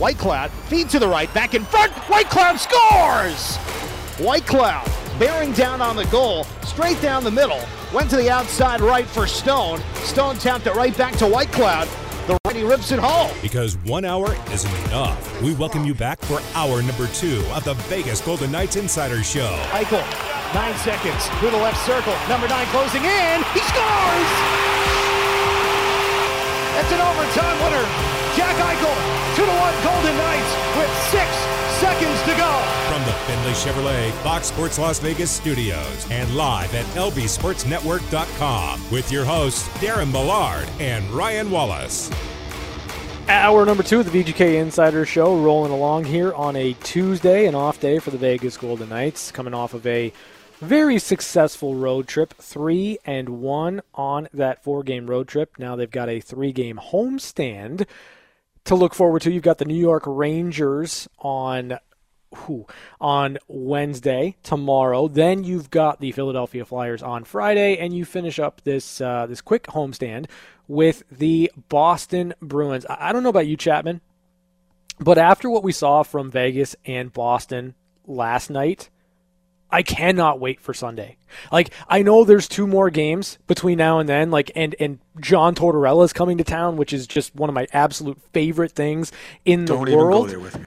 Whitecloud feed to the right, back in front. Whitecloud scores. Whitecloud bearing down on the goal, straight down the middle. Went to the outside right for Stone. Stone tapped it right back to Whitecloud. The righty rips it home. Because one hour isn't enough. We welcome you back for hour number two of the Vegas Golden Knights Insider Show. Eichel, nine seconds through the left circle. Number nine closing in. He scores! That's an overtime winner. Jack Eichel to the one Golden Knights with six seconds to go. From the Findlay Chevrolet Fox Sports Las Vegas studios and live at lvsportsnetwork.com with your hosts Darren Millard and Ryan Wallace. Hour number two of the VGK Insider Show rolling along here on a Tuesday, an off day for the Vegas Golden Knights, coming off of a very successful road trip, three and one on that four game road trip. Now they've got a three game homestand to look forward to. You've got the New York Rangers on who, on Wednesday tomorrow. Then you've got the Philadelphia Flyers on Friday, and you finish up this uh, this quick homestand with the Boston Bruins. I don't know about you, Chapman, but after what we saw from Vegas and Boston last night. I cannot wait for Sunday. Like I know there's two more games between now and then. Like and and John Tortorella is coming to town, which is just one of my absolute favorite things in the Don't world. even go there with me.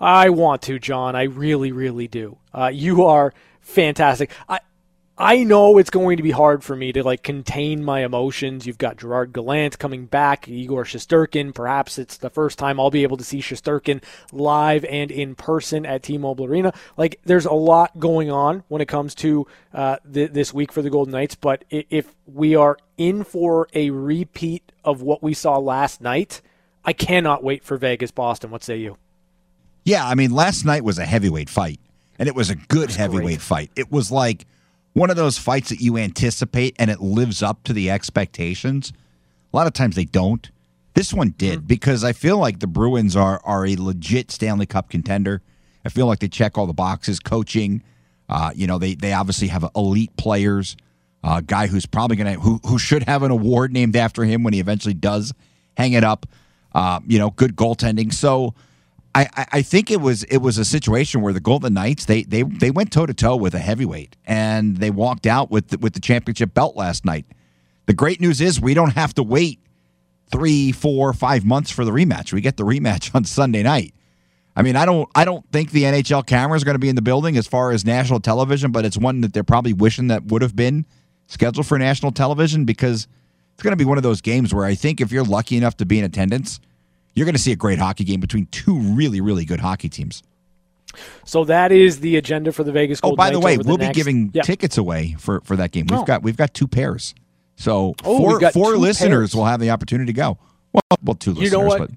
I want to, John. I really, really do. Uh, you are fantastic. I I know it's going to be hard for me to like contain my emotions. You've got Gerard Gallant coming back, Igor Shesterkin. Perhaps it's the first time I'll be able to see Shesterkin live and in person at T-Mobile Arena. Like, there's a lot going on when it comes to uh, th- this week for the Golden Knights. But if we are in for a repeat of what we saw last night, I cannot wait for Vegas Boston. What say you? Yeah, I mean, last night was a heavyweight fight, and it was a good heavyweight fight. It was like one of those fights that you anticipate and it lives up to the expectations. A lot of times they don't. This one did because I feel like the Bruins are are a legit Stanley Cup contender. I feel like they check all the boxes, coaching. Uh, you know, they they obviously have elite players. A guy who's probably gonna who who should have an award named after him when he eventually does hang it up. Uh, you know, good goaltending. So. I, I- think it was it was a situation where the Golden Knights they they they went toe to toe with a heavyweight and they walked out with the, with the championship belt last night. The great news is we don't have to wait three, four, five months for the rematch. We get the rematch on Sunday night. I mean, I don't I don't think the NHL cameras are going to be in the building as far as national television, but it's one that they're probably wishing that would have been scheduled for national television because it's going to be one of those games where I think if you're lucky enough to be in attendance, you're going to see a great hockey game between two really, really good hockey teams. So that is the agenda for the Vegas Oh, Golden by the Knights way, we'll be next- giving tickets away for, for that game. We've Oh. got we've got two pairs, so Oh, four four listeners pairs. will have the opportunity to go. Well, well, two You listeners, but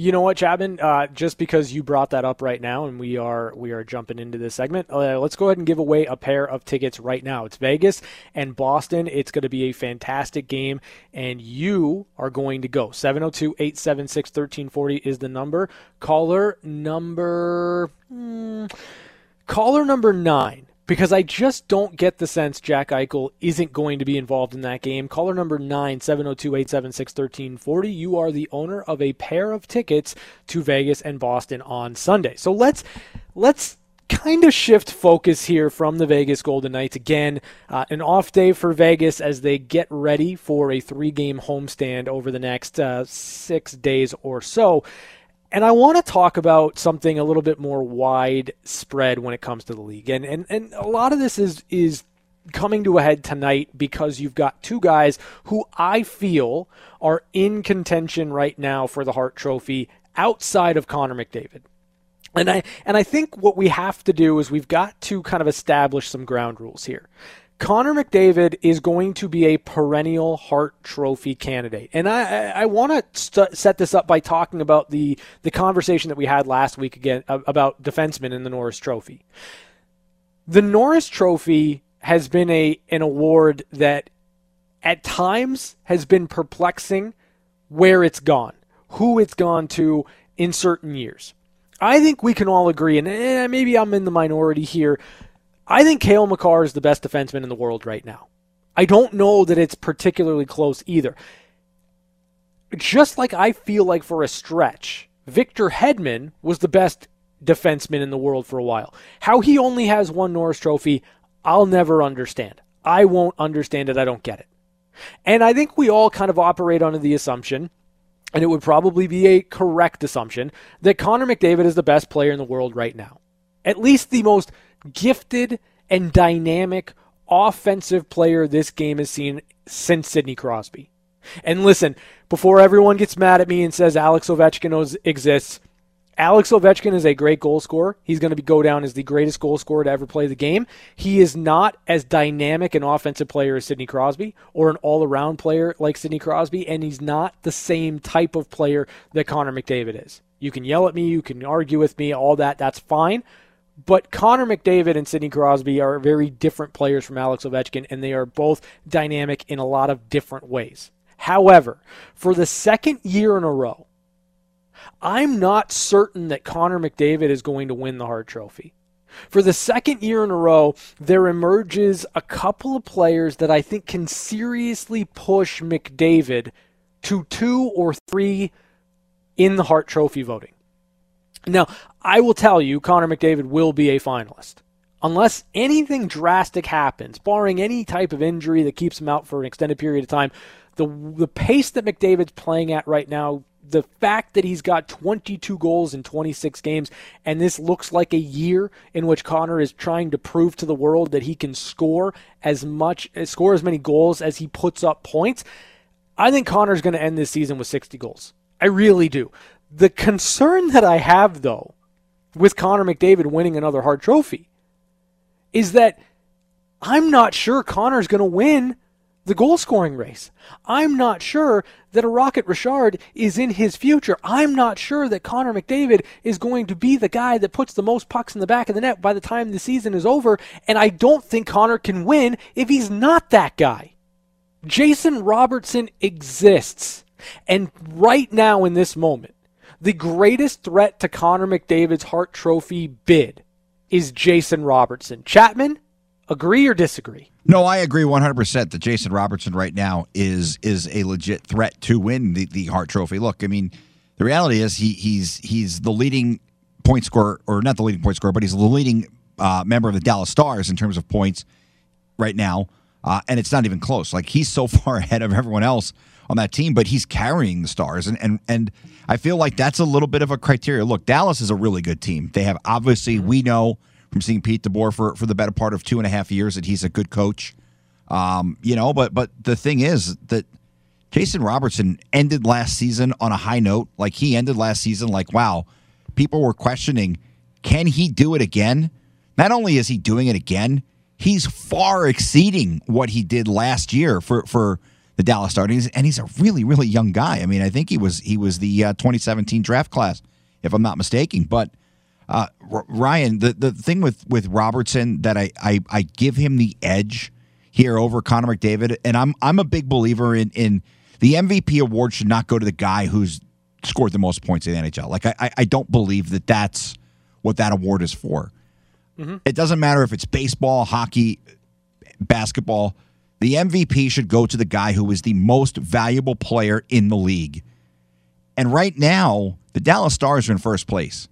You know what, Chapman? Uh, just because you brought that up right now, and we are we are jumping into this segment, uh, let's go ahead and give away a pair of tickets right now. It's Vegas and Boston. It's going to be a fantastic game, and you are going to go. 702-876-1340 is the number. Caller number hmm, caller number nine. Because I just don't get the sense Jack Eichel isn't going to be involved in that game. Caller number 9, 702 876 1340. You are the owner of a pair of tickets to Vegas and Boston on Sunday. So let's let's kind of shift focus here from the Vegas Golden Knights. Again, uh, an off day for Vegas as they get ready for a three game homestand over the next uh, six days or so. And I want to talk about something a little bit more widespread when it comes to the league. And, and and a lot of this is is coming to a head tonight because you've got two guys who I feel are in contention right now for the Hart Trophy outside of Connor McDavid. And I and I think what we have to do is we've got to kind of establish some ground rules here. Connor McDavid is going to be a perennial Hart Trophy candidate, and I I, want to st- set this up by talking about the the conversation that we had last week again about defensemen in the Norris Trophy. The Norris Trophy has been a an award that at times has been perplexing where it's gone, who it's gone to in certain years. I think we can all agree, and maybe I'm in the minority here. I think Cale Makar is the best defenseman in the world right now. I don't know that it's particularly close either. Just like I feel like for a stretch, Victor Hedman was the best defenseman in the world for a while. How he only has one Norris Trophy, I'll never understand. I won't understand it. I don't get it. And I think we all kind of operate under the assumption, and it would probably be a correct assumption, that Connor McDavid is the best player in the world right now. At least the most gifted and dynamic offensive player this game has seen since Sidney Crosby. And listen, before everyone gets mad at me and says Alex Ovechkin exists, Alex Ovechkin is a great goal scorer. He's going to be go down as the greatest goal scorer to ever play the game. He is not as dynamic an offensive player as Sidney Crosby or an all-around player like Sidney Crosby, and he's not the same type of player that Connor McDavid is. You can yell at me, you can argue with me, all that, that's fine. But Connor McDavid and Sidney Crosby are very different players from Alex Ovechkin, and they are both dynamic in a lot of different ways. However, for the second year in a row, I'm not certain that Connor McDavid is going to win the Hart Trophy. For the second year in a row, there emerges a couple of players that I think can seriously push McDavid to two or three in the Hart Trophy voting. Now, I will tell you, Connor McDavid will be a finalist. Unless anything drastic happens, barring any type of injury that keeps him out for an extended period of time, the the pace that McDavid's playing at right now the fact that he's got 22 goals in 26 games, and this looks like a year in which Connor is trying to prove to the world that he can score as much, score as many goals as he puts up points. I think Connor's going to end this season with 60 goals. I really do. The concern that I have, though, with Connor McDavid winning another Hart Trophy is that I'm not sure Connor's going to win the goal scoring race. I'm not sure that a Rocket Richard is in his future. I'm not sure that Connor McDavid is going to be the guy that puts the most pucks in the back of the net by the time the season is over, and I don't think Connor can win if he's not that guy. Jason Robertson exists. And right now, in this moment, the greatest threat to Connor McDavid's Hart Trophy bid is Jason Robertson. Chapman, agree or disagree? No, I agree 100% that Jason Robertson right now is is a legit threat to win the, the Hart Trophy. Look, I mean, the reality is he he's he's the leading point scorer, or not the leading point scorer, but he's the leading uh, member of the Dallas Stars in terms of points right now, uh, and it's not even close. Like he's so far ahead of everyone else on that team, but he's carrying the Stars, and and and I feel like that's a little bit of a criteria. Look, Dallas is a really good team. They have obviously we know from seeing Pete DeBoer for, for the better part of two and a half years that he's a good coach. Um, you know, but but the thing is that Jason Robertson ended last season on a high note. Like he ended last season like, wow, people were questioning, can he do it again? Not only is he doing it again, he's far exceeding what he did last year for for the Dallas Stars, and he's a really really young guy. I mean, I think he was he was the uh, 2017 draft class, if I'm not mistaken. But uh, R- Ryan, the, the thing with, with Robertson that I, I, I give him the edge here over Connor McDavid, and I'm I'm a big believer in in the MVP award should not go to the guy who's scored the most points in the NHL. Like I I don't believe that that's what that award is for. Mm-hmm. It doesn't matter if it's baseball, hockey, basketball. The MVP should go to the guy who is the most valuable player in the league. And right now, the Dallas Stars are in first place.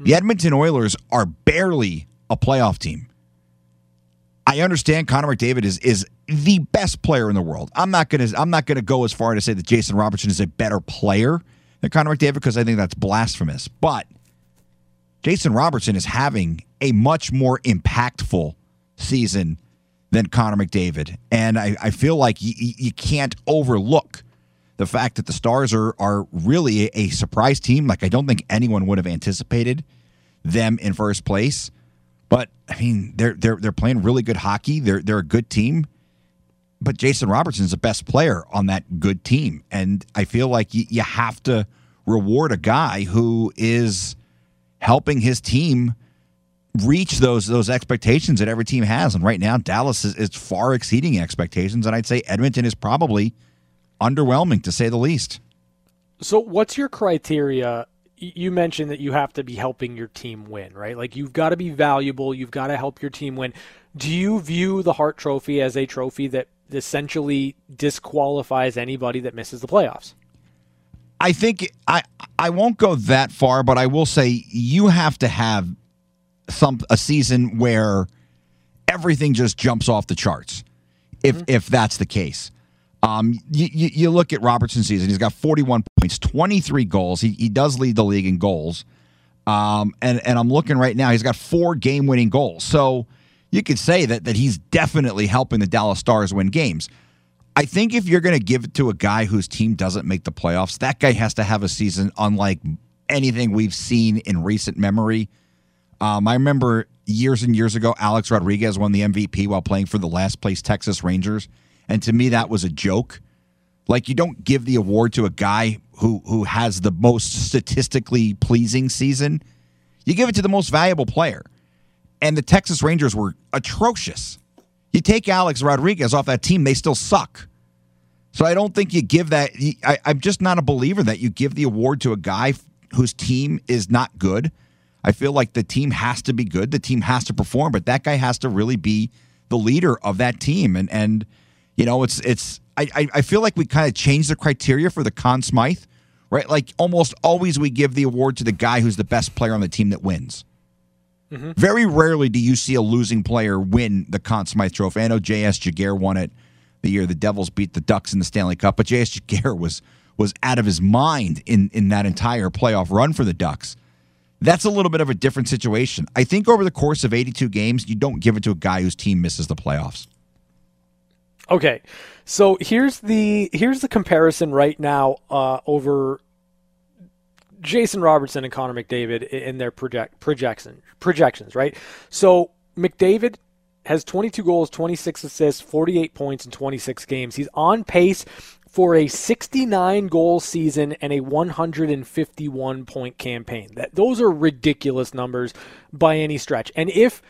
The Edmonton Oilers are barely a playoff team. I understand Connor McDavid is is the best player in the world. I'm not gonna I'm not gonna go as far to say that Jason Robertson is a better player than Connor McDavid because I think that's blasphemous. But Jason Robertson is having a much more impactful season than Connor McDavid, and I, I feel like you, you can't overlook the fact that the Stars are are really a, surprise team. Like I don't think anyone would have anticipated them in first place. But I mean, they're they're they're playing really good hockey. They're they're a good team. But Jason Robertson is the best player on that good team, and I feel like you have to reward a guy who is helping his team reach those those expectations that every team has. And right now, Dallas is, is far exceeding expectations, and I'd say Edmonton is probably underwhelming to say the least. So, what's your criteria? You mentioned that you have to be helping your team win, right? Like you've got to be valuable, you've got to help your team win. Do you view the Hart Trophy as a trophy that essentially disqualifies anybody that misses the playoffs? I think I I won't go that far, but I will say you have to have some a season where everything just jumps off the charts. If mm-hmm. if that's the case. Um, you, you, you, look at Robertson's season. He's got 41 points, 23 goals. He, he does lead the league in goals. Um, and and I'm looking right now. He's got four game winning goals. So you could say that that he's definitely helping the Dallas Stars win games. I think if you're going to give it to a guy whose team doesn't make the playoffs, that guy has to have a season unlike anything we've seen in recent memory. Um, I remember years and years ago, Alex Rodriguez won the MVP while playing for the last place Texas Rangers, and to me, that was a joke. Like you don't give the award to a guy who who has the most statistically pleasing season. You give it to the most valuable player. And the Texas Rangers were atrocious. You take Alex Rodriguez off that team, they still suck. So I don't think you give that. I, I'm just not a believer that you give the award to a guy whose team is not good. I feel like the team has to be good. The team has to perform, but that guy has to really be the leader of that team. And and you know, it's it's. I I feel like we kind of changed the criteria for the Conn Smythe, right? Like almost always we give the award to the guy who's the best player on the team that wins. Mm-hmm. Very rarely do you see a losing player win the Conn Smythe Trophy. I know J.S. Giguere won it the year the Devils beat the Ducks in the Stanley Cup, but J.S. Giguere was was out of his mind in in that entire playoff run for the Ducks. That's a little bit of a different situation. I think over the course of 82 games, you don't give it to a guy whose team misses the playoffs. Okay, so here's the here's the comparison right now uh, over Jason Robertson and Connor McDavid in their project projection projections, right? So McDavid has 22 goals, 26 assists, 48 points in 26 games. He's on pace for a 69 goal season and a 151 point campaign. That those are ridiculous numbers by any stretch. And if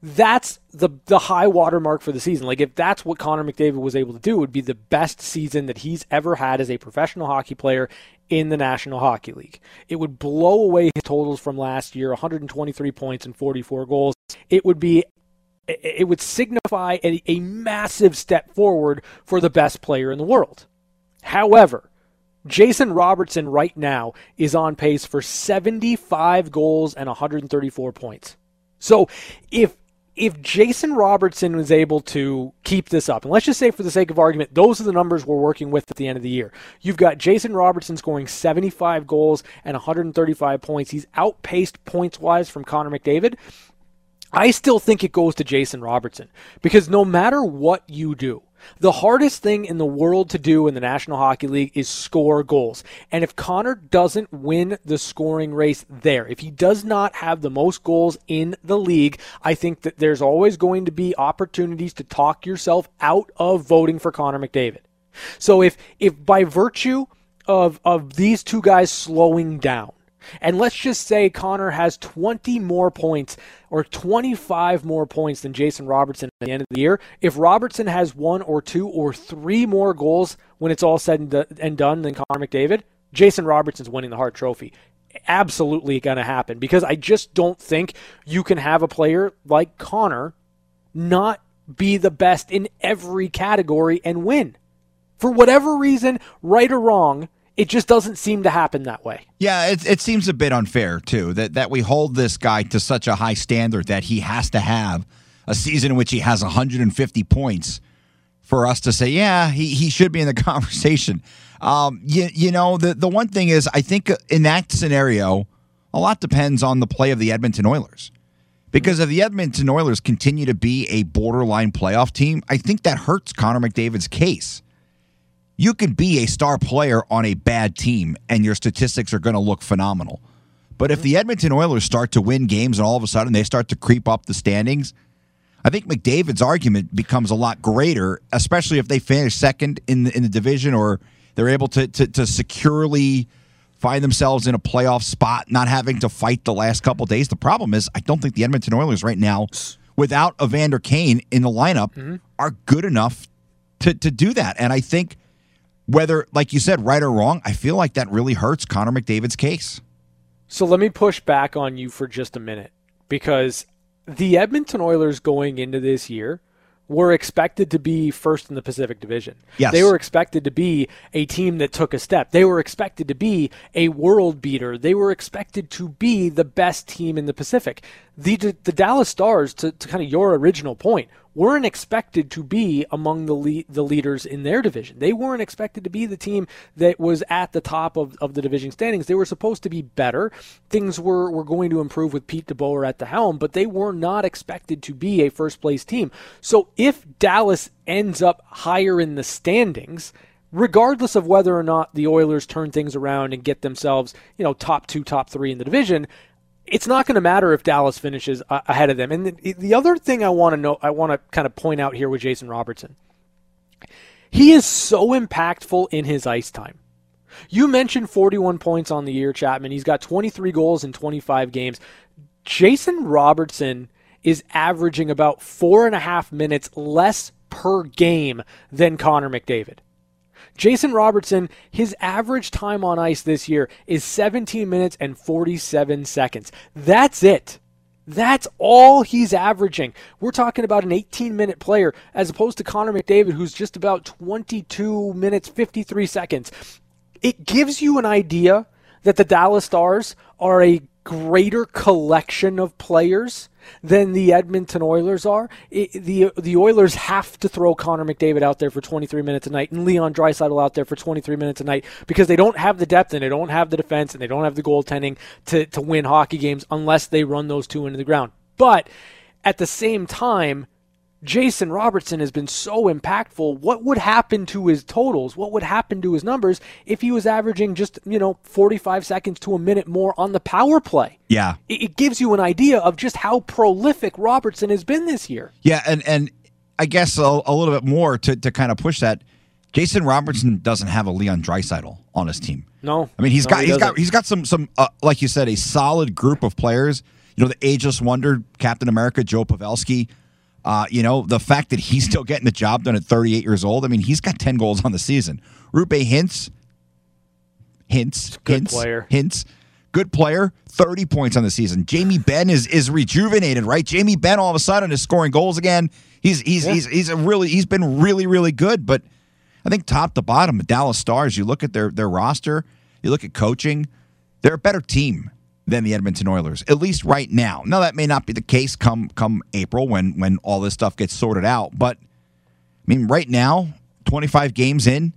that's the the high watermark for the season. Like if that's what Connor McDavid was able to do, would be the best season that he's ever had as a professional hockey player in the National Hockey League. It would blow away his totals from last year, 123 points and 44 goals. It would be it would signify a, a massive step forward for the best player in the world. However, Jason Robertson right now is on pace for 75 goals and 134 points. So if if Jason Robertson was able to keep this up, and let's just say for the sake of argument, those are the numbers we're working with at the end of the year. You've got Jason Robertson scoring 75 goals and 135 points. He's outpaced points wise from Connor McDavid. I still think it goes to Jason Robertson because no matter what you do, the hardest thing in the world to do in the National Hockey League is score goals. And if Connor doesn't win the scoring race there, if he does not have the most goals in the league, I think that there's always going to be opportunities to talk yourself out of voting for Connor McDavid. So if if by virtue of of these two guys slowing down, and let's just say Connor has 20 more points or 25 more points than Jason Robertson at the end of the year. If Robertson has one or two or three more goals when it's all said and done than Connor McDavid, Jason Robertson's winning the Hart Trophy. Absolutely going to happen because I just don't think you can have a player like Connor not be the best in every category and win. For whatever reason, right or wrong, it just doesn't seem to happen that way. Yeah, it, it seems a bit unfair too that that we hold this guy to such a high standard that he has to have a season in which he has 150 points for us to say, yeah, he, he should be in the conversation. Um, you, you know, the, the one thing is, I think in that scenario, a lot depends on the play of the Edmonton Oilers. Because if the Edmonton Oilers continue to be a borderline playoff team, I think that hurts Connor McDavid's case you can be a star player on a bad team and your statistics are going to look phenomenal. But if the Edmonton Oilers start to win games and all of a sudden they start to creep up the standings, I think McDavid's argument becomes a lot greater, especially if they finish second in the, in the division or they're able to, to, to securely find themselves in a playoff spot, not having to fight the last couple days. The problem is, I don't think the Edmonton Oilers right now, without Evander Kane in the lineup, mm-hmm. are good enough to, to do that. And I think whether, like you said, right or wrong, I feel like that really hurts Connor McDavid's case. So let me push back on you for just a minute because the Edmonton Oilers going into this year were expected to be first in the Pacific Division. Yes. They were expected to be a team that took a step. They were expected to be a world beater. They were expected to be the best team in the Pacific. The the Dallas Stars, to, to kind of your original point, weren't expected to be among the le- the leaders in their division. They weren't expected to be the team that was at the top of, of the division standings. They were supposed to be better. Things were, were going to improve with Pete DeBoer at the helm, but they were not expected to be a first place team. So if Dallas ends up higher in the standings, regardless of whether or not the Oilers turn things around and get themselves, you know, top two, top three in the division, it's not going to matter if Dallas finishes ahead of them. And the, the other thing I want to know, I want to kind of point out here with Jason Robertson, he is so impactful in his ice time. You mentioned 41 points on the year, Chapman. He's got 23 goals in 25 games. Jason Robertson is averaging about four and a half minutes less per game than Connor McDavid. Jason Robertson, his average time on ice this year is 17 minutes and 47 seconds. That's it. That's all he's averaging. We're talking about an 18 minute player as opposed to Connor McDavid, who's just about 22 minutes, 53 seconds. It gives you an idea that the Dallas Stars are a greater collection of players than the Edmonton Oilers are. It, the the Oilers have to throw Connor McDavid out there for 23 minutes a night and Leon Draisaitl out there for 23 minutes a night because they don't have the depth and they don't have the defense and they don't have the goaltending to to win hockey games unless they run those two into the ground. But at the same time, Jason Robertson has been so impactful. What would happen to his totals? What would happen to his numbers if he was averaging just, you know, 45 seconds to a minute more on the power play? Yeah. It, it gives you an idea of just how prolific Robertson has been this year. Yeah, and and I guess a, a little bit more to, to kind of push that. Jason Robertson doesn't have a Leon Draisaitl on his team. No, I mean he's no, got he he's doesn't. got he's got some some uh, like you said a solid group of players. You know the ageless wonder, Captain America, Joe Pavelski. Uh, you know the fact that he's still getting the job done at 38 years old. I mean he's got 10 goals on the season. Roope Hintz, Hints, Good Hintz, player. Hintz, good player, 30 points on the season. Jamie Benn is is rejuvenated, right? Jamie Benn all of a sudden is scoring goals again. He's he's he's he's a really he's been really really good, but I think top to bottom, the Dallas Stars, you look at their their roster, you look at coaching, they're a better team than the Edmonton Oilers, at least right now. Now that may not be the case come come April when when all this stuff gets sorted out, but I mean right now, 25 games in,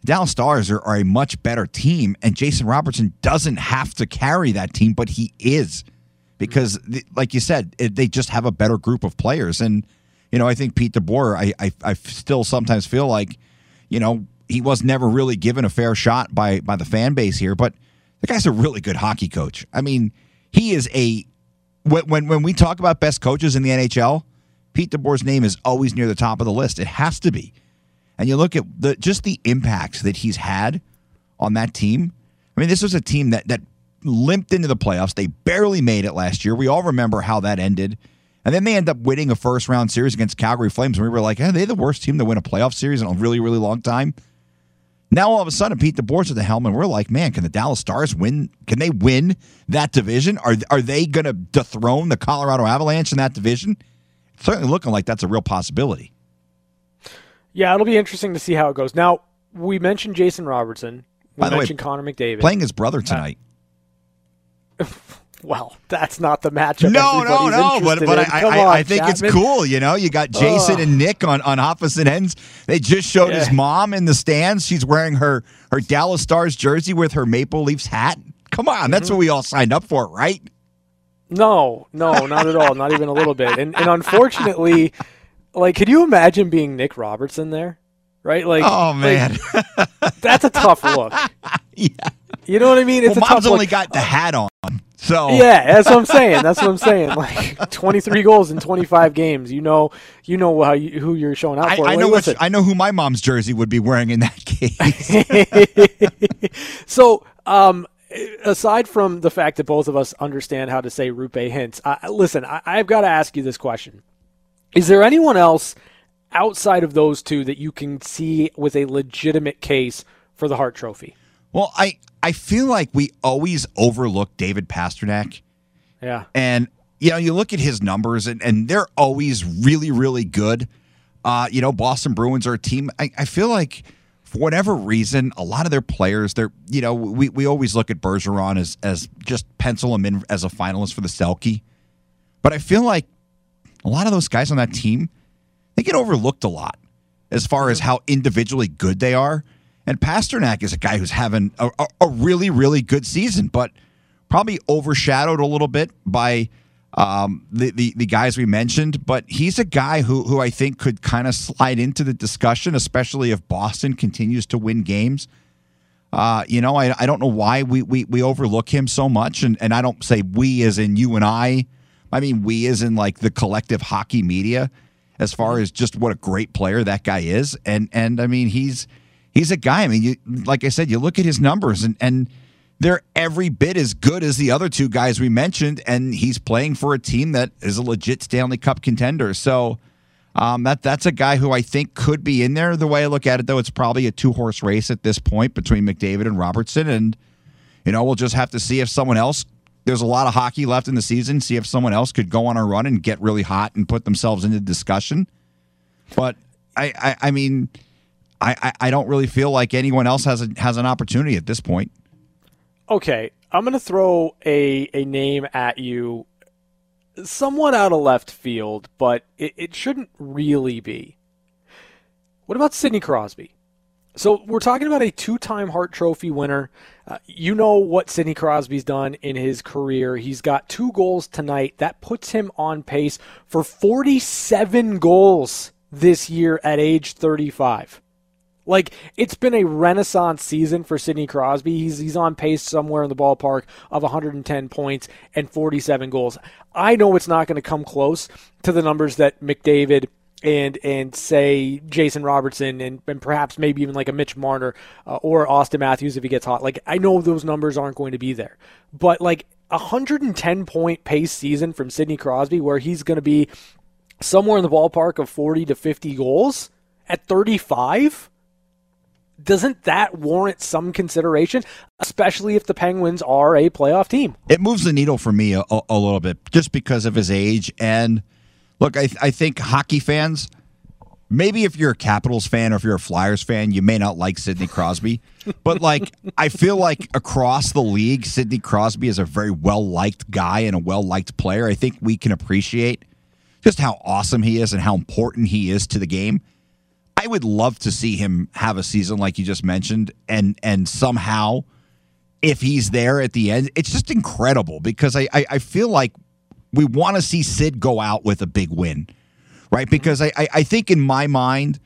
the Dallas Stars are, are a much better team, and Jason Robertson doesn't have to carry that team, but he is because, like you said, it, they just have a better group of players. And you know, I think Pete DeBoer, I, I I still sometimes feel like, you know, he was never really given a fair shot by by the fan base here, but the guy's a really good hockey coach. I mean, he is a when when, when we talk about best coaches in the NHL, Pete DeBoer's name is always near the top of the list. It has to be and you look at the just the impacts that he's had on that team. I mean, this was a team that that limped into the playoffs. They barely made it last year. We all remember how that ended. And then they end up winning a first round series against Calgary Flames. And we were like, are they the worst team to win a playoff series in a really, really long time? Now all of a sudden, Pete DeBoer's at the helm, and we're like, man, can the Dallas Stars win? Can they win that division? Are are they going to dethrone the Colorado Avalanche in that division? It's certainly looking like that's a real possibility. Yeah, it'll be interesting to see how it goes. Now, we mentioned Jason Robertson. We By the way, Connor McDavid. Playing his brother uh, tonight. well, that's not the matchup. No, no, no. But but. I, I, on, I think Chapman. it's cool. You know, you got Jason and Nick on, on opposite ends. They just showed his mom in the stands. She's wearing her her Dallas Stars jersey with her Maple Leafs hat. Come on, that's Mm-hmm. what we all signed up for, right? No, no, not at all. Not even a little bit. And and unfortunately, like, could you imagine being Nick Robertson there? Right? Like, Oh like, man, that's a tough look. yeah. You know what I mean? It's Well, a tough mom's only look. got the hat on, so Yeah, that's what I'm saying. That's what I'm saying. Like 23 goals in 25 games. You know, you know how you, who you're showing out for. I Like, know which, I know who my mom's jersey would be wearing in that case. so, um, aside from the fact that both of us understand how to say Roope Hintz, I, listen, I, I've got to ask you this question: Is there anyone else outside of those two that you can see with a legitimate case for the Hart Trophy? well, I I feel like we always overlook David Pastrnak. Yeah, And you know, you look at his numbers, and, and they're always really, really good. Uh, you know, Boston Bruins are a team. I, I feel like for whatever reason, a lot of their players, they're you know, we, we always look at Bergeron as as just pencil him in as a finalist for the Selke. But I feel like a lot of those guys on that team, they get overlooked a lot as far as how individually good they are. And Pastrnak is a guy who's having a, a, a really, really good season, but probably overshadowed a little bit by um, the, the the guys we mentioned. But he's a guy who who I think could kind of slide into the discussion, especially if Boston continues to win games. Uh, you know, I, I don't know why we, we, we overlook him so much, and, and I don't say we as in you and I. I mean we as in like the collective hockey media, as far as just what a great player that guy is, and and I mean he's he's a guy. I mean, you like I said, you look at his numbers and and they're every bit as good as the other two guys we mentioned, and he's playing for a team that is a legit Stanley Cup contender. So um, that that's a guy who I think could be in there. The way I look at it, though, it's probably a two horse race at this point between McDavid and Robertson, and you know we'll just have to see if someone else. There's a lot of hockey left in the season. See if someone else could go on a run and get really hot and put themselves into discussion. But I, I, I mean, I, I, I don't really feel like anyone else has a, has an opportunity at this point. Okay, I'm going to throw a, a name at you somewhat out of left field, but it, it shouldn't really be. What about Sidney Crosby? So we're talking about a two-time Hart Trophy winner. Uh, you know what Sidney Crosby's done in his career. He's got two goals tonight. That puts him on pace for 47 goals this year at age 35. Like it's been a renaissance season for Sidney Crosby. He's he's on pace somewhere in the ballpark of 110 points and 47 goals. I know it's not going to come close to the numbers that McDavid and and say Jason Robertson and, and perhaps maybe even like a Mitch Marner uh, or Auston Matthews if he gets hot. Like I know those numbers aren't going to be there, but like a 110 point pace season from Sidney Crosby where he's going to be somewhere in the ballpark of 40 to 50 goals at 35 doesn't that warrant some consideration, especially if the Penguins are a playoff team? It moves the needle for me a, a, little bit just because of his age. And look, I, I think hockey fans, maybe if you're a Capitals fan or if you're a Flyers fan, you may not like Sidney Crosby. but like, I feel like across the league, Sidney Crosby is a very well liked guy and a well liked player. I think we can appreciate just how awesome he is and how important he is to the game. I would love to see him have a season like you just mentioned, and and somehow, if he's there at the end, it's just incredible because I I, I feel like we want to see Sid go out with a big win, right? Because I, I I think in my mind.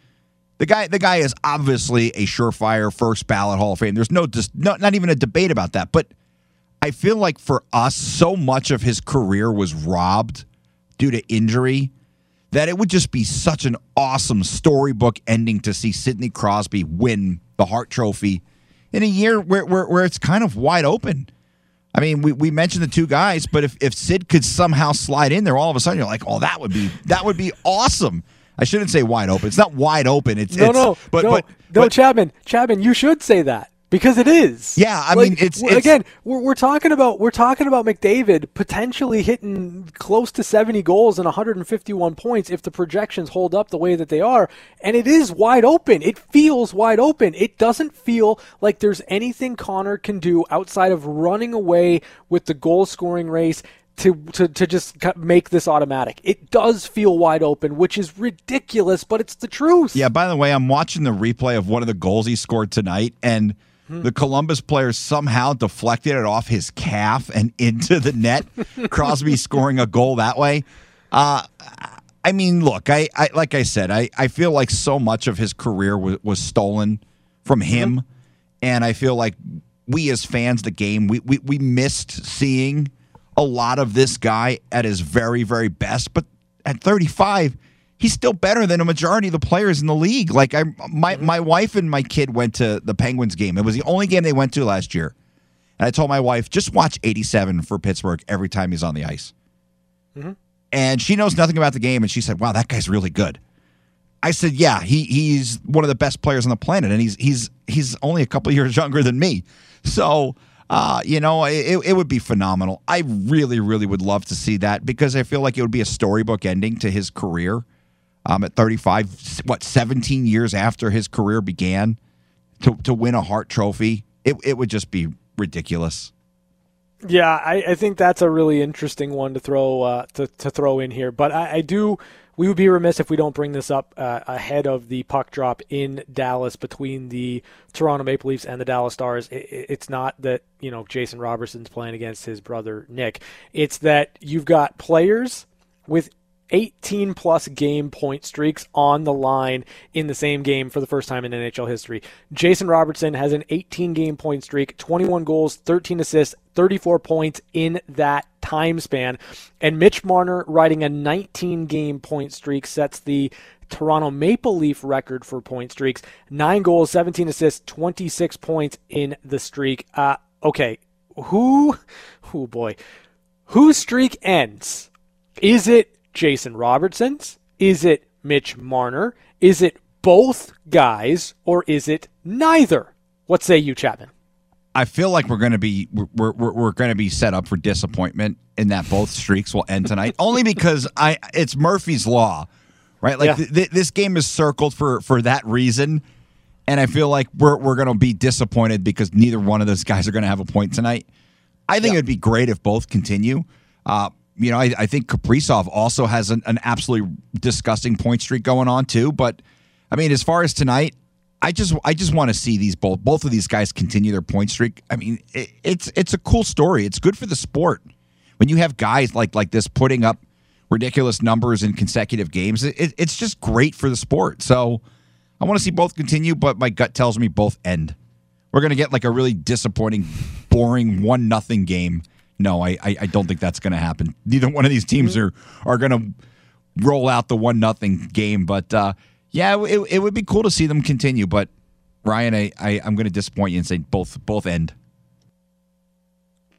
The guy, the guy is obviously a surefire first ballot Hall of Fame. There's no, just no, not even a debate about that. But I feel like for us, so much of his career was robbed due to injury that it would just be such an awesome storybook ending to see Sidney Crosby win the Hart Trophy in a year where, where, where it's kind of wide open. I mean, we, we mentioned the two guys, but if, if Sid could somehow slide in there, all of a sudden you're like, oh, that would be that would be awesome. I shouldn't say wide open. It's not wide open. It's no, it's, no, but, no, but, no, but, Chapman, Chapman, you should say that because it is. Yeah, I Like, mean, it's, it's again we're, we're talking about we're talking about McDavid potentially hitting close to 70 goals and 151 points if the projections hold up the way that they are, and it is wide open. It feels wide open. It doesn't feel like there's anything Connor can do outside of running away with the goal scoring race. To, to, to just make this automatic. It does feel wide open, which is ridiculous, but it's the truth. Yeah, by the way, I'm watching the replay of one of the goals he scored tonight, and the Columbus player somehow deflected it off his calf and into the net. Crosby scoring a goal that way. Uh, I mean, look, I, I like I said, I, I feel like so much of his career was, was stolen from him, and I feel like we as fans the game, we, we we missed seeing a lot of this guy at his very very best. But at 35, he's still better than a majority of the players in the league. Like I, my my wife and my kid went to the Penguins game. It was the only game they went to last year, and I told my wife just watch 87 for Pittsburgh every time he's on the ice. And she knows nothing about the game, and she said, "Wow, that guy's really good." I said, "Yeah, he he's one of the best players on the planet, and he's he's he's only a couple years younger than me." So Uh, you know, it, it would be phenomenal. I really, really would love to see that because I feel like it would be a storybook ending to his career. Um, at 35, what, 17 years after his career began, to, to win a Hart Trophy, it, it would just be ridiculous. Yeah, I, I think that's a really interesting one to throw uh, to, to throw in here. But I, I do we would be remiss if we don't bring this up uh, ahead of the puck drop in Dallas between the Toronto Maple Leafs and the Dallas Stars. It, it's not that you know Jason Robertson's playing against his brother Nick. It's that you've got players with 18 plus game point streaks on the line in the same game for the first time in NHL history. Jason Robertson has an 18 game point streak, 21 goals, 13 assists, 34 points in that time span. And Mitch Marner riding a 19 game point streak sets the Toronto Maple Leaf record for point streaks. Nine goals, 17 assists, 26 points in the streak. Uh, okay, who, oh boy, whose streak ends? Is it Jason Robertson's? Is it Mitch Marner? Is it both guys or is it neither? What say you, Chapman? I feel like we're going to be we're, we're, we're going to be set up for disappointment in that both streaks will end tonight. Only because I it's Murphy's law, right? Like yeah. th- th- this game is circled for for that reason, and I feel like we're we're going to be disappointed because neither one of those guys are going to have a point tonight. I think yeah. it'd be great if both continue. Uh, you know, I, I think Kaprizov also has an, an absolutely disgusting point streak going on too. But I mean, as far as tonight, I just I just want to see these both both of these guys continue their point streak. I mean, it, it's it's a cool story. It's good for the sport when you have guys like like this putting up ridiculous numbers in consecutive games. It, it's just great for the sport. So I want to see both continue, but my gut tells me both end. We're gonna get like a really disappointing, boring one nothing game no, I, I, I don't think that's going to happen. Neither one of these teams are are going to roll out the one nothing game. But uh, yeah, it, it would be cool to see them continue. But Ryan, I, I I'm going to disappoint you and say both both end.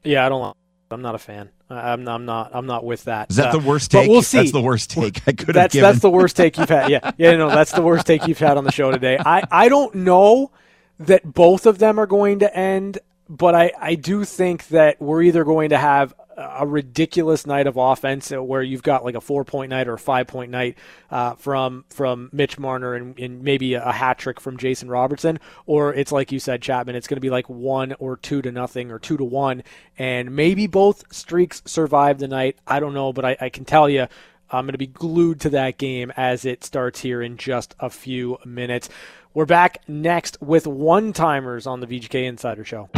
Yeah, I don't. I'm not a fan. I'm, I'm not. I'm not with that. Is that uh, the worst take? We'll see. That's the worst take I could that's, have given. That's the worst take you've had. Yeah, yeah. No, that's the worst take you've had on the show today. I I don't know that both of them are going to end but I, I do think that we're either going to have a ridiculous night of offense where you've got like a four point night or a five point night uh, from from Mitch Marner and, and maybe a, a hat trick from Jason Robertson, or it's like you said, Chapman, it's going to be like one or two to nothing or two to one, and maybe both streaks survive the night. I don't know, but I, I can tell you. I'm going to be glued to that game as it starts here in just a few minutes. We're back next with one timers on the VGK Insider Show.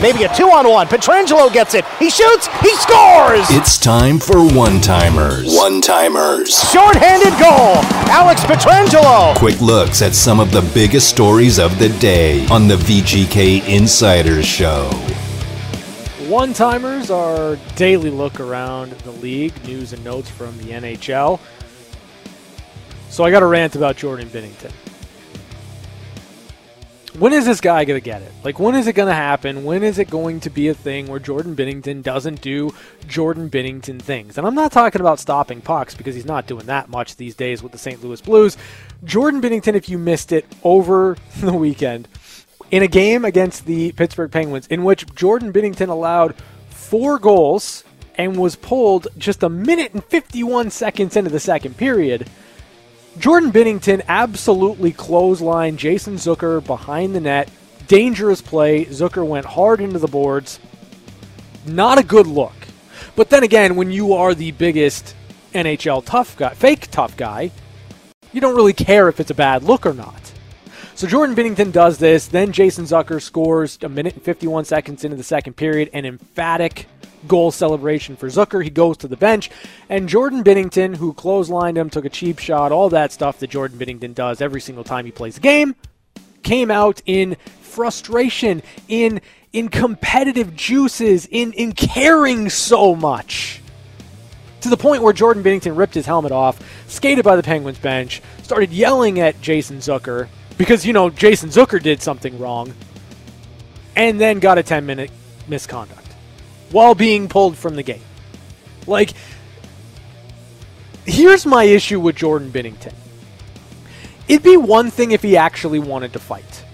Maybe a two on one. Pietrangelo gets it. He shoots. He scores. It's time for one timers. One timers. Short-handed goal. Alex Pietrangelo. Quick looks at some of the biggest stories of the day on the VGK Insiders Show. One timers are daily look around the league, news and notes from the NHL. So I got a rant about Jordan Binnington when is this guy going to get it? Like, when is it going to happen? When is it going to be a thing where Jordan Binnington doesn't do Jordan Binnington things? And I'm not talking about stopping pucks because he's not doing that much these days with the St. Louis Blues. Jordan Binnington, if you missed it over the weekend, in a game against the Pittsburgh Penguins, in which Jordan Binnington allowed four goals and was pulled just a minute and 51 seconds into the second period Jordan Binnington absolutely clotheslined Jason Zucker behind the net. Dangerous play. Zucker went hard into the boards. Not a good look. But then again, when you are the biggest NHL tough guy, fake tough guy, you don't really care if it's a bad look or not. So Jordan Binnington does this. Then Jason Zucker scores a minute and 51 seconds into the second period, an emphatic goal celebration for Zucker. He goes to the bench, and Jordan Binnington, who clotheslined him, took a cheap shot, all that stuff that Jordan Binnington does every single time he plays a game, came out in frustration, in in competitive juices, in in caring so much. To the point where Jordan Binnington ripped his helmet off, skated by the Penguins bench, started yelling at Jason Zucker because you know Jason Zucker did something wrong, and then got a 10 minute misconduct while being pulled from the game. Like, here's my issue with Jordan Binnington. It'd be one thing if he actually wanted to fight.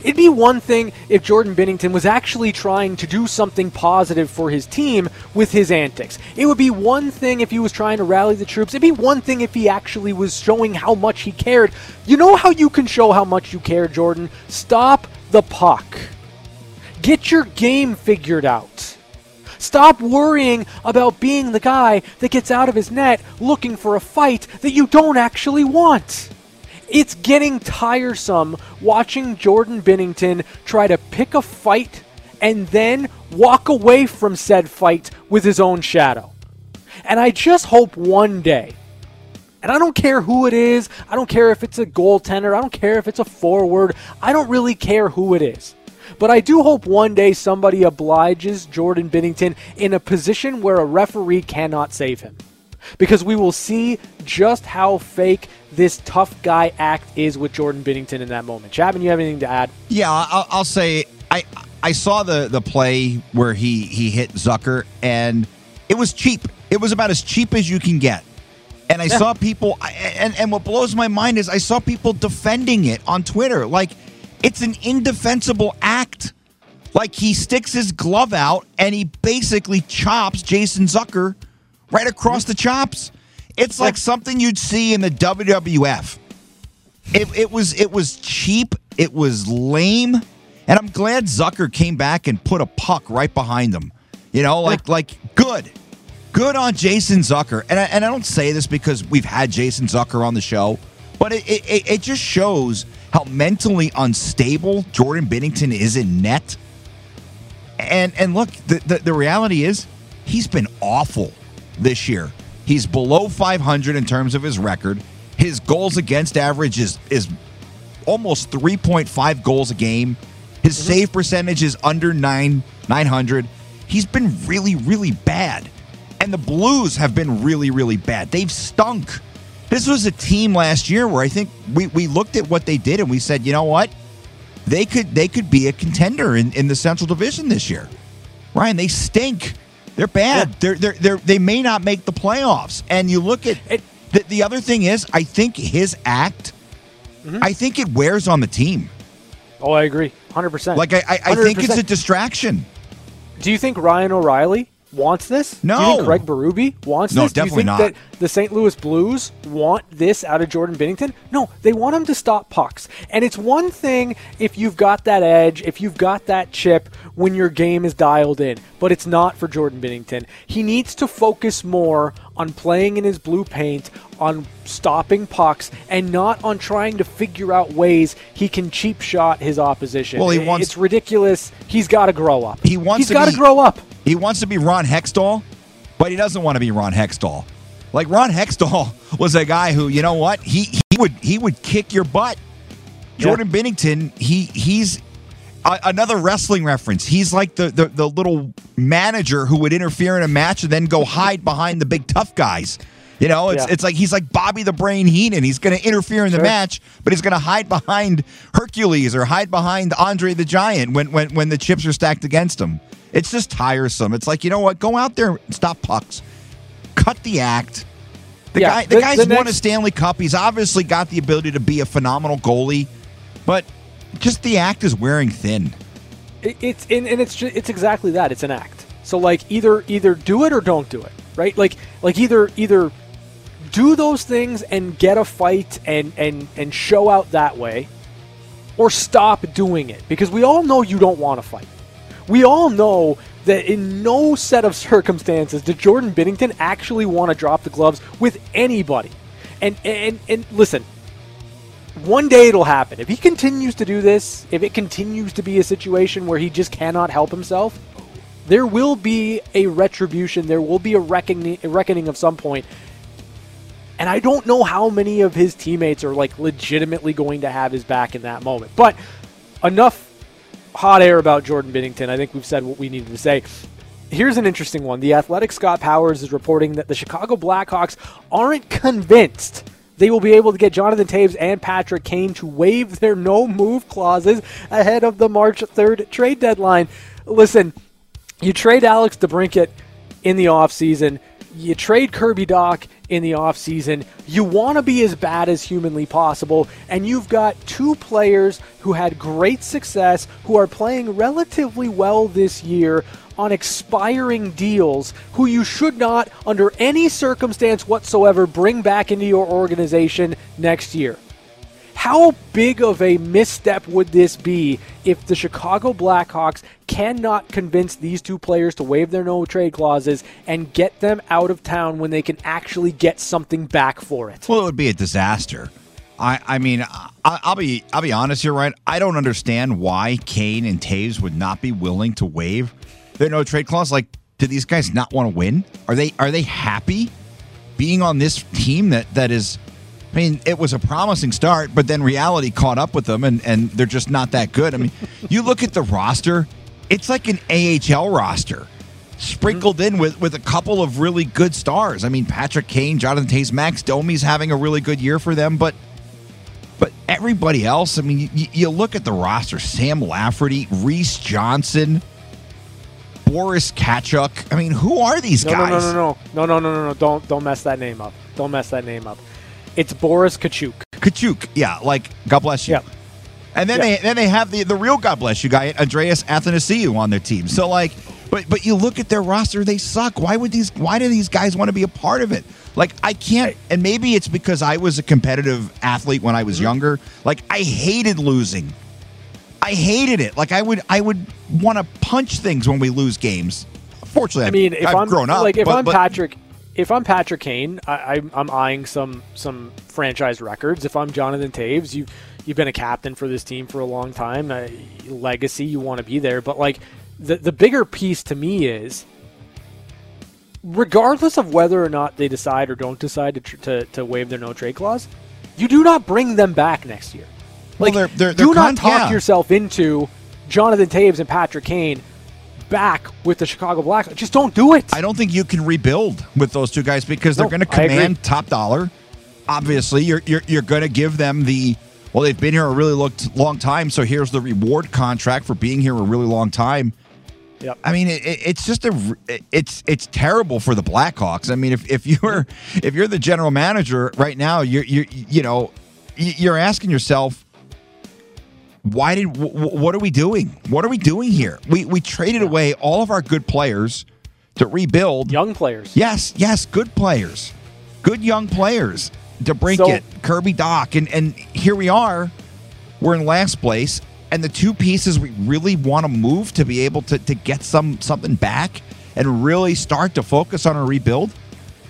It'd be one thing if Jordan Binnington was actually trying to do something positive for his team with his antics. It would be one thing if he was trying to rally the troops. It'd be one thing if he actually was showing how much he cared. You know how you can show how much you care, Jordan? Stop the puck. Get your game figured out. Stop worrying about being the guy that gets out of his net looking for a fight that you don't actually want. It's getting tiresome watching Jordan Binnington try to pick a fight and then walk away from said fight with his own shadow. And I just hope one day, and I don't care who it is, I don't care if it's a goaltender, I don't care if it's a forward, I don't really care who it is. But I do hope one day somebody obliges Jordan Binnington in a position where a referee cannot save him. Because we will see just how fake this tough guy act is with Jordan Binnington in that moment. Chapman, you have anything to add? Yeah, I'll, I'll say I I saw the the play where he he hit Zucker and it was cheap. It was about as cheap as you can get. And I yeah. saw people and and what blows my mind is I saw people defending it on Twitter like it's an indefensible act. Like he sticks his glove out and he basically chops Jason Zucker right across the chops. It's like something you'd see in the WWF. It, it was it was cheap. It was lame, and I'm glad Zucker came back and put a puck right behind him. You know, like like good, good on Jason Zucker. And I, and I don't say this because we've had Jason Zucker on the show, but it it, it just shows how mentally unstable Jordan Binnington is in net. And and look, the, the, the reality is he's been awful this year. He's below 500 in terms of his record. His goals against average is is almost 3.5 goals a game. His mm-hmm. save percentage is under 9 900. He's been really really bad. And the Blues have been really really bad. They've stunk. This was a team last year where I think we, we looked at what they did and we said, you know what? They could they could be a contender in, in the Central Division this year. Ryan, they stink. They're bad. Yeah. They're, they're, they're, they may not make the playoffs. And you look at it, the, the other thing is, I think his act, mm-hmm. I think it wears on the team. Oh, I agree. 100%. Like, I, I, I think it's a distraction. Do you think Ryan O'Reilly wants this? No. Do you think Craig Berube wants no, this? definitely Do you think not. that the St. Louis Blues want this out of Jordan Binnington? No, they want him to stop pucks. And it's one thing if you've got that edge, if you've got that chip when your game is dialed in, but it's not for Jordan Binnington. He needs to focus more on playing in his blue paint, on stopping pucks, and not on trying to figure out ways he can cheap shot his opposition. Well, he wants. It's ridiculous. He's got to grow up. He wants. He's got to grow up. He wants to be Ron Hextall, but he doesn't want to be Ron Hextall. Like Ron Hextall was a guy who, you know what, he he would he would kick your butt. Jordan yeah. Binnington, he he's a, another wrestling reference. He's like the, the the little manager who would interfere in a match and then go hide behind the big tough guys. You know, it's yeah. it's like he's like Bobby the Brain Heenan. He's going to interfere in the sure. match, but he's going to hide behind Hercules or hide behind Andre the Giant when when when the chips are stacked against him. It's just tiresome. It's like, you know what? Go out there and stop pucks. Cut the act. The yeah, guy the, the guy's the next... won a Stanley Cup. He's obviously got the ability to be a phenomenal goalie, but just the act is wearing thin. It, it's and, and it's just, it's exactly that. It's an act. So like either either do it or don't do it, right? Like like either either do those things and get a fight and and and show out that way or stop doing it because we all know you don't want to fight. We all know that in no set of circumstances did Jordan Binnington actually want to drop the gloves with anybody. And and and listen, one day it'll happen. If he continues to do this, if it continues to be a situation where he just cannot help himself, there will be a retribution. There will be a reckoning, a reckoning of some point. And I don't know how many of his teammates are like legitimately going to have his back in that moment. But enough hot air about Jordan Binnington. I think we've said what we needed to say. Here's an interesting one. The Athletic Scott Powers is reporting that the Chicago Blackhawks aren't convinced they will be able to get Jonathan Toews and Patrick Kane to waive their no move clauses ahead of the March 3rd trade deadline. Listen, you trade Alex DeBrincat in the offseason, you trade Kirby Dach in the offseason. You want to be as bad as humanly possible, and you've got two players who had great success, who are playing relatively well this year on expiring deals, who you should not, under any circumstance whatsoever, bring back into your organization next year. How big of a misstep would this be if the Chicago Blackhawks cannot convince these two players to waive their no trade clauses and get them out of town when they can actually get something back for it? Well, it would be a disaster. I, I mean, I, will be I'll be honest here, right? I don't understand why Kane and Toews would not be willing to waive their no trade clause. Like, do these guys not want to win? Are they are they happy being on this team that that is? I mean, it was a promising start, but then reality caught up with them, and and they're just not that good. I mean, you look at the roster; it's like an AHL roster sprinkled in with, with a couple of really good stars. I mean, Patrick Kane, Jonathan Toews, Max Domi's having a really good year for them, but but everybody else, I mean, you, you look at the roster: Sam Lafferty, Reese Johnson, Boris Katchouk. I mean, who are these no, guys? No, no, no, no, no, no, no, no, Don't don't mess that name up. Don't mess that name up. It's Boris Kachuk. Kachuk, yeah, like God bless you. Yep. And then yep. they then they have the the real God bless you guy, Andreas Athanasiou, on their team. So like, but but you look at their roster, they suck. Why would these? Why do these guys want to be a part of it? Like I can't, and maybe it's because I was a competitive athlete when I was mm-hmm. younger. Like I hated losing. I hated it. Like I would, I would want to punch things when we lose games. Fortunately, I mean, if I've am grown up, like if but, I'm Patrick, if I'm Patrick Kane, I, am eyeing some some franchise records. If I'm Jonathan Toews, you you've been a captain for this team for a long time. Uh, legacy, you want to be there, but like the the bigger piece to me is regardless of whether or not they decide or don't decide to, tr- to, to waive their no trade clause, you do not bring them back next year. Like, well, they're, they're, they're do con- not talk yeah. yourself into Jonathan Toews and Patrick Kane back with the Chicago Blackhawks. Just don't do it. I don't think you can rebuild with those two guys because they're going to command top dollar. Obviously, you're you're, you're going to give them the well. They've been here a really long, long time, so here's the reward contract for being here a really long time. Yep. I mean, it, it's just a it's it's terrible for the Blackhawks. I mean, if, if you're if you're the general manager right now, you're you you know you're asking yourself why did w- what are we doing? What are we doing here? We we traded yeah. away all of our good players to rebuild young players. Yes, yes, good players, good young players. DeBrincat, so, it, Kirby Dach, and and here we are. We're in last place, and the two pieces we really want to move to be able to to get some something back and really start to focus on a rebuild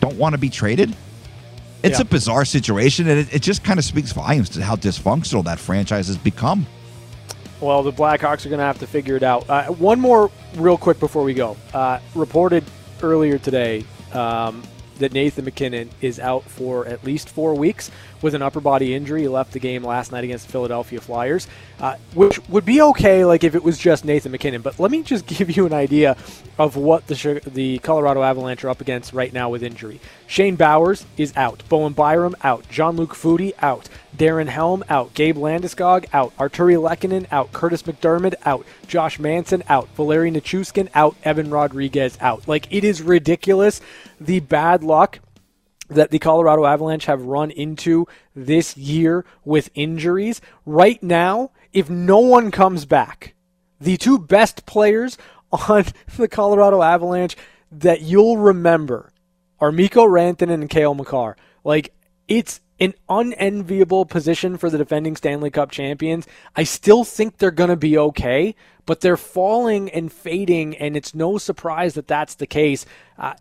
don't want to be traded. It's yeah. a bizarre situation, and it, it just kind of speaks volumes to how dysfunctional that franchise has become. Well, the Blackhawks are going to have to figure it out. Uh, one more, real quick, before we go. Uh, reported earlier today um, that Nathan MacKinnon is out for at least four weeks with an upper body injury. He left the game last night against the Philadelphia Flyers, uh, which would be okay, like if it was just Nathan MacKinnon. But let me just give you an idea of what the the Colorado Avalanche are up against right now with injury. Shane Bowers is out. Bowen Byram out. Jean-Luc Foudy out. Darren Helm out. Gabe Landeskog out. Artturi Lehkonen out. Kurtis MacDermid out. Josh Manson out. Valeri Nichushkin out. Evan Rodrigues out. Like, it is ridiculous the bad luck that the Colorado Avalanche have run into this year with injuries. Right now, if no one comes back, the two best players on the Colorado Avalanche that you'll remember are Mikko Rantanen and Cale Makar. Like, it's an unenviable position for the defending Stanley Cup champions. I still think they're going to be okay, but they're falling and fading, and it's no surprise that that's the case. Uh,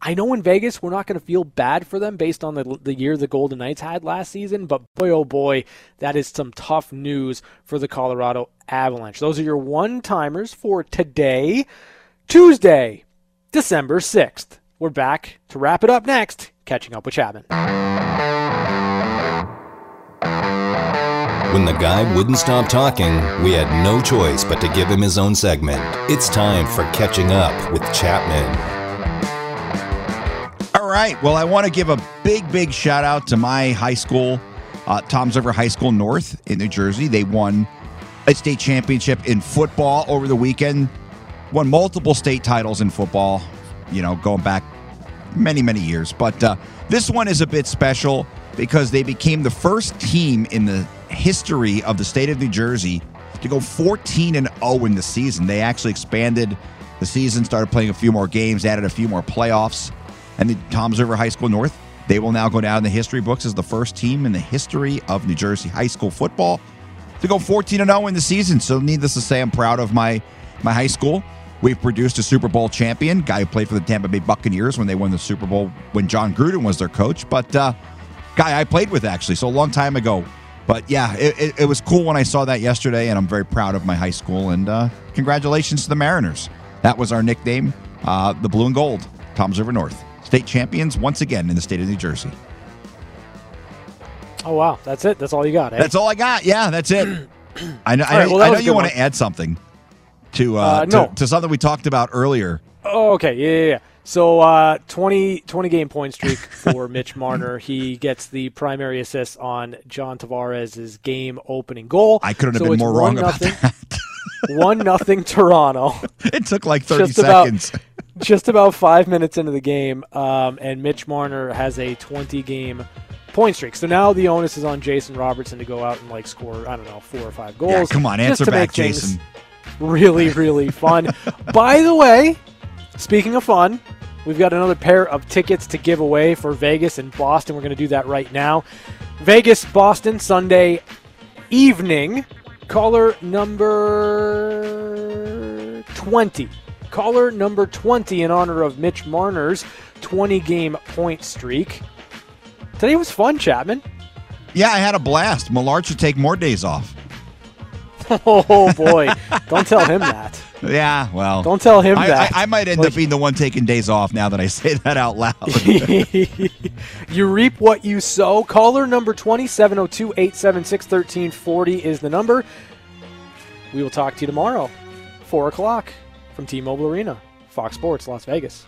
I know in Vegas we're not going to feel bad for them based on the, the year the Golden Knights had last season, but boy, oh boy, that is some tough news for the Colorado Avalanche. Those are your one timers for today, Tuesday, December 6th. We're back to wrap it up next, catching up with Chapman. When the guy wouldn't stop talking, we had no choice but to give him his own segment. It's time for Catching Up with Chapman. Right. Well, I want to give a big, big shout out to my high school, uh, Toms River High School North in New Jersey. They won a state championship in football over the weekend, won multiple state titles in football, you know, going back many, many years. But uh, this one is a bit special because they became the first team in the history of the state of New Jersey to go 14 and 0 in the season. They actually expanded the season, started playing a few more games, added a few more playoffs. And the Toms River High School North, they will now go down in the history books as the first team in the history of New Jersey high school football to go 14 and 0 in the season. So, needless to say, I'm proud of my my high school. We've produced a Super Bowl champion, guy who played for the Tampa Bay Buccaneers when they won the Super Bowl when Jon Gruden was their coach, but uh, guy I played with actually, so a long time ago. But yeah, it, it, it, was cool when I saw that yesterday, and I'm very proud of my high school. And uh, congratulations to the Mariners. That was our nickname, uh, the Blue and Gold, Toms River North. State champions once again in the state of New Jersey. Oh wow, that's it. That's all you got. Eh? That's all I got. Yeah, that's it. I know. I, right, well, I know you want to add something to, uh, uh, no. to, to something we talked about earlier. Oh, okay. Yeah, yeah, yeah. So uh, 20, 20 game point streak for Mitch Marner. He gets the primary assist on John Tavares' game opening goal. I couldn't have so been more wrong nothing, about that. one nothing Toronto. It took like thirty just seconds. About, just about five minutes into the game, um, and Mitch Marner has a twenty game point streak. So now the onus is on Jason Robertson to go out and like score I don't know four or five goals. Yeah, come on, answer back, Jason. Really, really fun. By the way, speaking of fun, we've got another pair of tickets to give away for Vegas and Boston. We're going to do that right now. Vegas, Boston, Sunday evening. Caller number 20. Caller number 20 in honor of Mitch Marner's 20 game point streak. Today was fun, Chapman. Yeah, I had a blast. Millard should take more days off. oh boy! Don't tell him that. Yeah, well, don't tell him I, that. I, I might end like, up being the one taking days off now that I say that out loud. you reap what you sow. Caller number 2702 876 1340 is the number. We will talk to you tomorrow, 4 o'clock from T Mobile Arena, Fox Sports, Las Vegas.